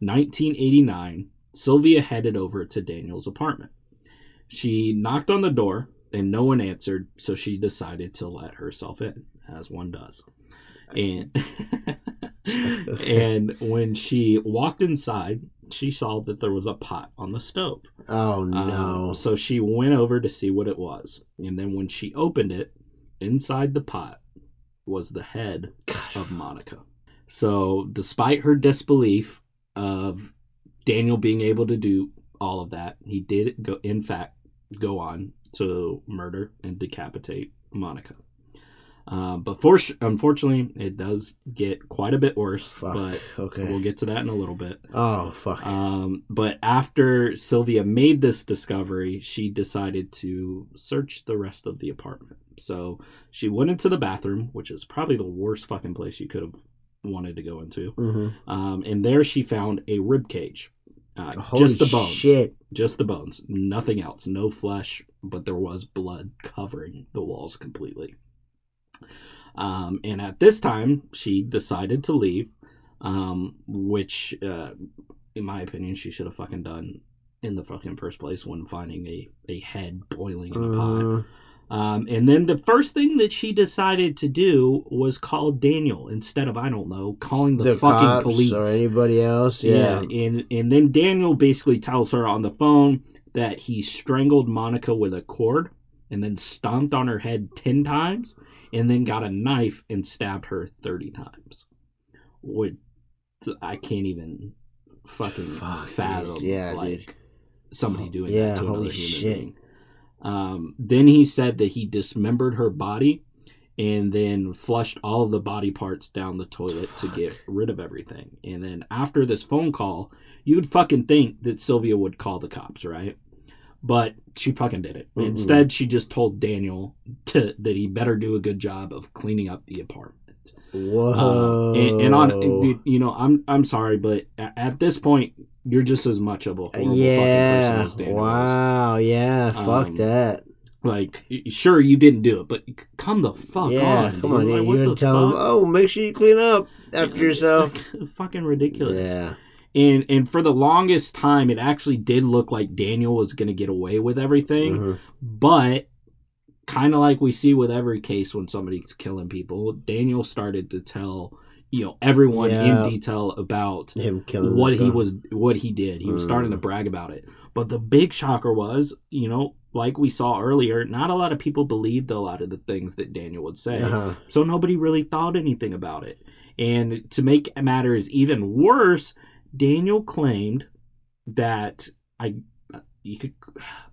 1989, Sylvia headed over to Daniel's apartment. She knocked on the door and no one answered, so she decided to let herself in, as one does. And and when she walked inside, she saw that there was a pot on the stove. Oh Um, no. so she went over to see what it was. And then when she opened it, inside the pot was the head of Monica. So, despite her disbelief of Daniel being able to do all of that, he did go in fact go on to murder and decapitate Monica. Uh, but for, unfortunately, it does get quite a bit worse. Fuck. But okay. we'll get to that in a little bit. oh fuck. Um, but after Sylvia made this discovery, she decided to search the rest of the apartment. So she went into the bathroom, which is probably the worst fucking place you could have wanted to go into. hmm Um, and there she found a rib cage. Uh, just the bones. shit. Just the bones. Nothing else. No flesh, but there was blood covering the walls completely. Um, and at this time, she decided to leave, um, which, uh, in my opinion, she should have fucking done in the fucking first place when finding a, a head boiling in a pot. Mhm. Um, and then the first thing that she decided to do was call Daniel instead of, I don't know, calling the, The fucking police. or anybody else. Yeah. And and then Daniel basically tells her on the phone that he strangled Monica with a cord and then stomped on her head 10 times and then got a knife and stabbed her 30 times. Would I can't even fucking Fuck, dude. fathom Yeah, like dude. somebody doing Yeah, that to another human shit. being. Um, then he said that he dismembered her body and then flushed all of the body parts down the toilet to get rid of everything. And then after this phone call, you'd fucking think that Sylvia would call the cops, right? But she fucking did it. Mhm. Instead, she just told Daniel to, that he better do a good job of cleaning up the apartment. Whoa. Uh, and, and on, you know, I'm I'm sorry, but at, this point, you're just as much of a horrible fucking person as Daniel. Wow. Yeah. Fuck Um, that. Like, sure, you didn't do it, but come the fuck yeah. on. come dude. on. Like, you're gonna tell fuck? Oh, make sure you clean up after Yeah, yourself. fucking ridiculous. Yeah. And and for the longest time, it actually did look like Daniel was gonna get away with everything, Mhm. but kind of like we see with every case when somebody's killing people, Daniel started to tell you know everyone Yeah. in detail about Him killing what he was what he did he was starting to Mm. brag about it but the big shocker was you know like we saw earlier not a lot of people believed a lot of the things that daniel would say Uh-huh. so nobody really thought anything about it and to make matters even worse Daniel claimed that I you could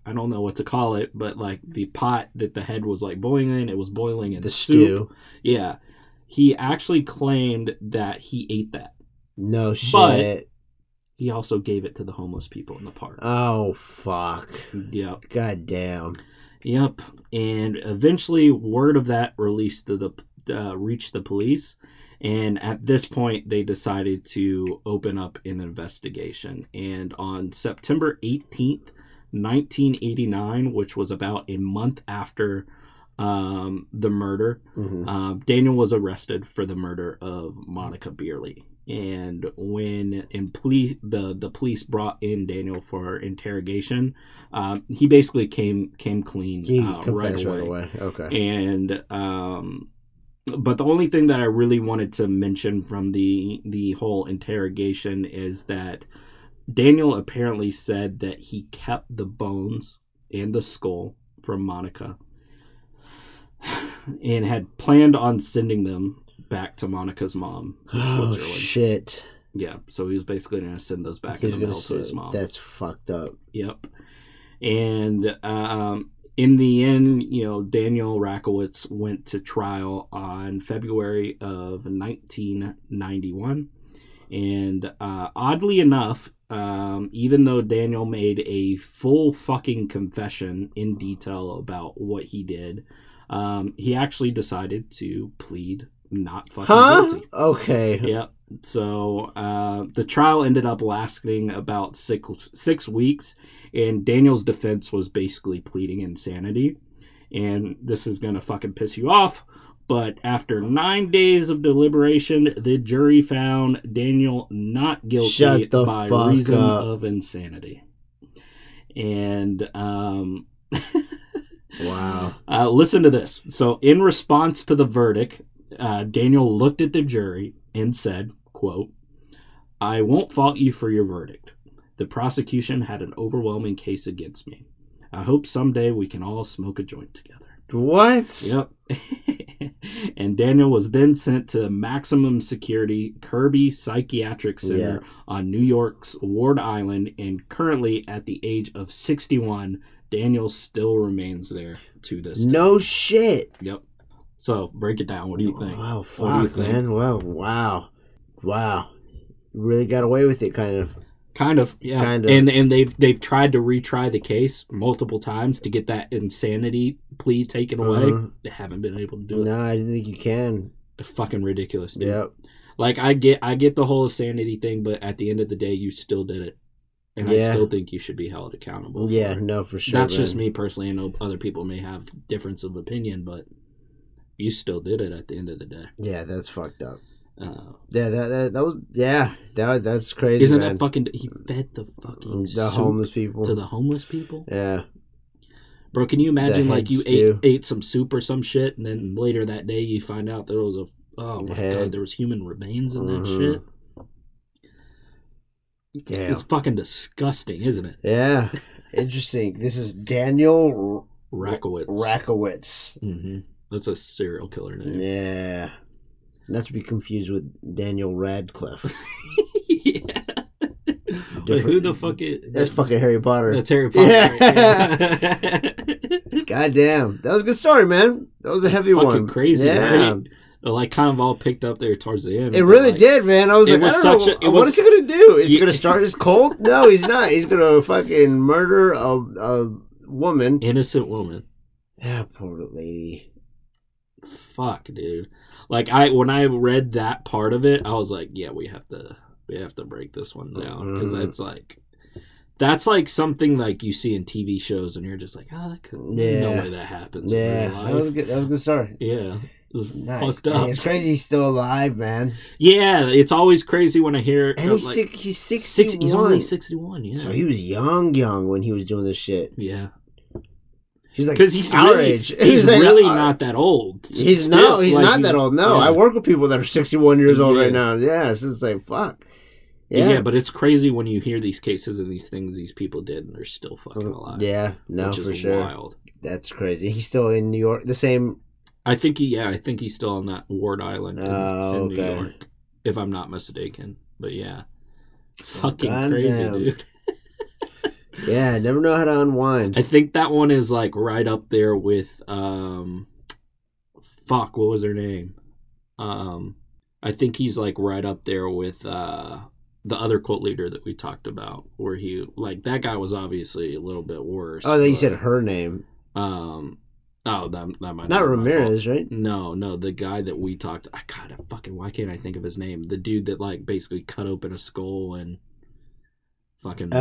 I don't know what to call it, but like the pot that the head was like boiling, it was boiling in The soup. stew. Yeah. He actually claimed that he ate that. No shit. But He also gave it to the homeless people in the park. oh fuck. yep. God damn. Yep. And eventually, word of that released to the uh, reached the police, and at this point, they decided to open up an investigation. And on September eighteenth, nineteen eighty nine, which was about a month after um, the murder, hmm uh, Daniel was arrested for the murder of Monica Beerle. And when in police, the the police brought in Daniel for interrogation, um, he basically came came clean uh, right away. right away. Okay. And um, but the only thing that I really wanted to mention from the the whole interrogation is that Daniel apparently said that he kept the bones and the skull from Monica and had planned on sending them back to Monica's mom Oh shit. yeah, so he was basically going to send those back in the mail to his mom. that's fucked up. Yep. And um, in the end, you know, Daniel Rakowitz went to trial on February of 1991. And uh, oddly enough, um, even though Daniel made a full fucking confession in detail about what he did, um, he actually decided to plead not fucking Huh? guilty. Okay. Yep. So uh, the trial ended up lasting about six six weeks, and Daniel's defense was basically pleading insanity. And this is gonna fucking piss you off, but after nine days of deliberation, the jury found Daniel not guilty Shut the by fuck reason up. of insanity. And um, Wow. uh, listen to this. So, in response to the verdict, uh, Daniel looked at the jury and said, "quote I won't fault you for your verdict. The prosecution had an overwhelming case against me. I hope someday we can all smoke a joint together." What? Yep. and Daniel was then sent to maximum security Kirby Psychiatric Center on New York's Ward Island, and currently at the age of 61, Daniel still remains there to this day. No shit. Yep. So break it down. What do you think? Wow, What do you fuck, think? man. Wow, wow, wow. You really got away with it, kind of. Kind of, yeah. Kind of. And and they've they've tried to retry the case multiple times to get that insanity plea taken away. Uh-huh. They haven't been able to do it. No, I didn't think you can. It's fucking ridiculous. Dude. Yep. Like I get I get the whole insanity thing, but at the end of the day, you still did it, and I still think you should be held accountable. Yeah, it. no, for sure. that's just me personally. I know other people may have difference of opinion, but you still did it at the end of the day. Yeah, that's fucked up. Uh, Yeah, that that, that was yeah, that that's crazy. isn't man. that fucking? He fed the fucking the homeless people? to the homeless people, yeah, bro. Can you imagine like you ate ate some soup or some shit, and then later that day you find out there was a oh my Head. god, there was human remains in that Mhm. shit. yeah, It's fucking disgusting, isn't it? yeah. Interesting. This is Daniel Rakowitz. Rakowitz. hmm That's a serial killer name. Yeah, not to be confused with Daniel Radcliffe. yeah. But who the fuck is That's fucking Harry Potter. That's Harry Potter. Yeah. right? God damn, that was a good story, man. That was a heavy fucking one. crazy, Yeah. right? Like kind of all picked up there towards the end. It really like, did, man. I was like, was I don't know. a- what was- is he gonna do? Is he gonna start his cult? No, he's not. He's gonna fucking murder a, a woman. Innocent woman. Yeah, poor lady. Fuck, dude. Like I when I read that part of it, I was like, yeah, we have to we have to break this one down because Mhm. it's like that's like something like you see in TV shows, and you're just like, oh, that could no Yeah. way that happens Yeah, that was a good. That was a good story. Yeah, it was Nice. fucked And up. It's crazy. He's still alive, man. Yeah, it's always crazy when I hear And he's like, six, he's six. He's only sixty-one. Yeah, So he was young, young when he was doing this shit. yeah, He's like because he's our really, age. He's like, really uh, not that old. He's Still, no, he's like, not that old. No, yeah. I work with people that are sixty-one years old Yeah. right now. Yeah, so it's like fuck. Yeah. Yeah, but it's crazy when you hear these cases and these things these people did, and they're still fucking alive. yeah, no, which for sure. wild. That's crazy. He's still in New York. The same. I think he, yeah, I think he's still on that Ward Island in, Oh, in New. York, if I'm not mistaken. But yeah, Fucking God crazy, damn. dude. Yeah, never know how to unwind. I think that one is like right up there with um fuck, what was her name? Um I think he's like right up there with uh the other cult leader that we talked about where he like that guy was obviously a little bit worse. Oh, they but, said her name, um oh that that might not be. Ramirez, right? No, no, the guy that we talked I kind of fucking why can't I think of his name? The dude that like basically cut open a skull and fucking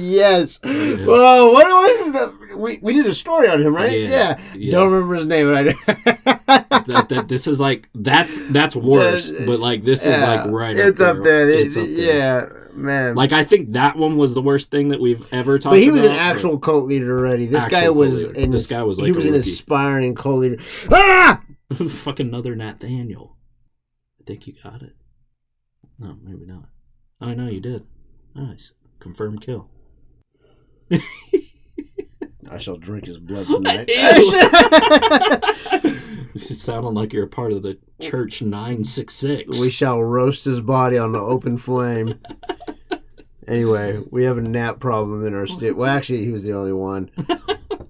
yes. Yeah. Whoa, what was the? We, we did a story on him, right? Yeah, Yeah. yeah. Don't remember his name, but I do. that, that this is like that's that's worse, but like this is like right. It's up up there. It's It- up there. Yeah, man. Like I think that one was the worst thing that we've ever talked. but he was an about, actual cult leader already. This guy was an This guy was he was a an rookie. aspiring cult leader. Ah! fucking another Nathaniel. I think you got it. No, maybe not. Oh know you did. Nice, confirmed kill. I shall drink his blood tonight. This is sounding like you're a part of the church nine six six. we shall roast his body on the open flame. Anyway, we have a nap problem in our state. Well, actually, he was the only one.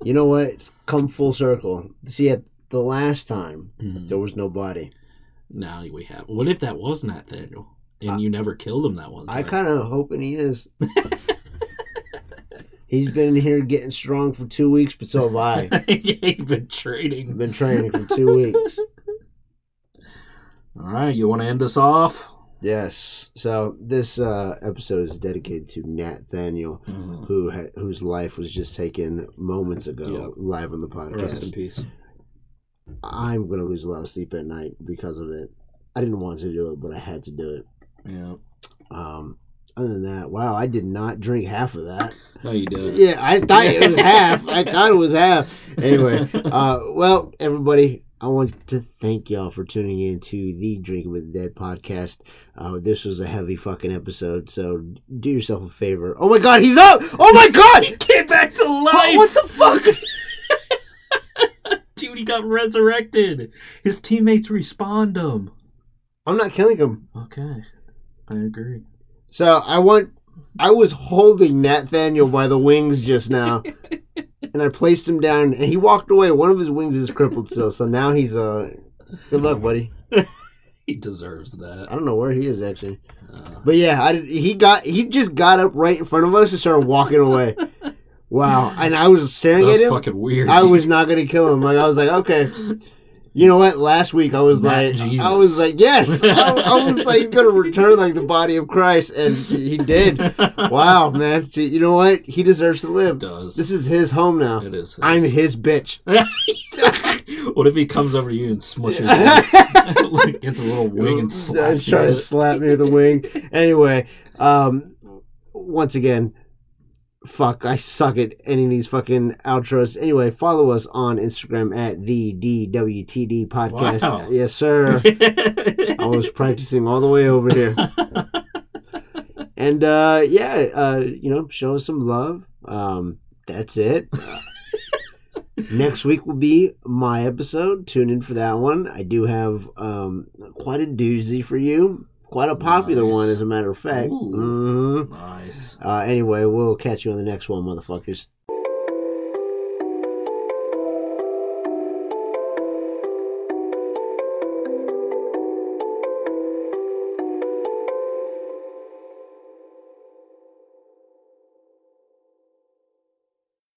You know what? It's come full circle. See, at the last time, Mhm. there was no body. Now we have. What if that was Nathaniel and you never killed him that one time? I kind of hoping he is. He's been here getting strong for two weeks, but so have I. yeah, you've been I've training. been training for two weeks. All right, you want to end us off? Yes. So this uh, episode is dedicated to Nathaniel, who ha- whose life was just taken moments ago, Yep. live on the podcast. Rest in peace. I'm gonna lose a lot of sleep at night because of it. I didn't want to do it, but I had to do it. Yeah. Um, other than that, wow, I did not drink half of that. No, you did. Yeah, I thought it was half. I thought it was half. Anyway, uh, well, everybody, I want to thank y'all for tuning in to the Drinking with the Dead podcast. Uh, this was a heavy fucking episode, so do yourself a favor. Oh my god, he's up! Oh my god! He came back to life. Oh, what the fuck? Dude, he got resurrected. His teammates respawned him. I'm not killing him. Okay, I agree. So I want. I was holding Nathaniel by the wings just now, and I placed him down, and he walked away. One of his wings is crippled still, so now he's uh. Good luck, buddy. He deserves that. I don't know where he is actually. Uh, But yeah, I, he got he just got up right in front of us and started walking away. Wow! And I was staring that's at him. fucking weird. I was not gonna kill him. Like I was like, okay. You know what? Last week I was That like, Jesus. I was like, yes. I, I was like, gonna return like the body of Christ, and he did. Wow, man. See, You know what? He deserves to live. does. This is his home now. it is. I'm his bitch. what if he comes over to you and smushes you? like, gets a little wing and slaps trying to slap me with the wing. Anyway, um, once again, fuck, I suck at any of these fucking outros. Anyway, follow us on Instagram at the DWTD podcast. Wow. Yes, sir. I was practicing all the way over here. And uh, yeah, uh, you know, show us some love. Um, that's it. Next week will be my episode. Tune in for that one. I do have um, quite a doozy for you. Quite a popular Nice. one, as a matter of fact. Ooh. Mhm. nice. Uh, anyway, we'll catch you on the next one, motherfuckers.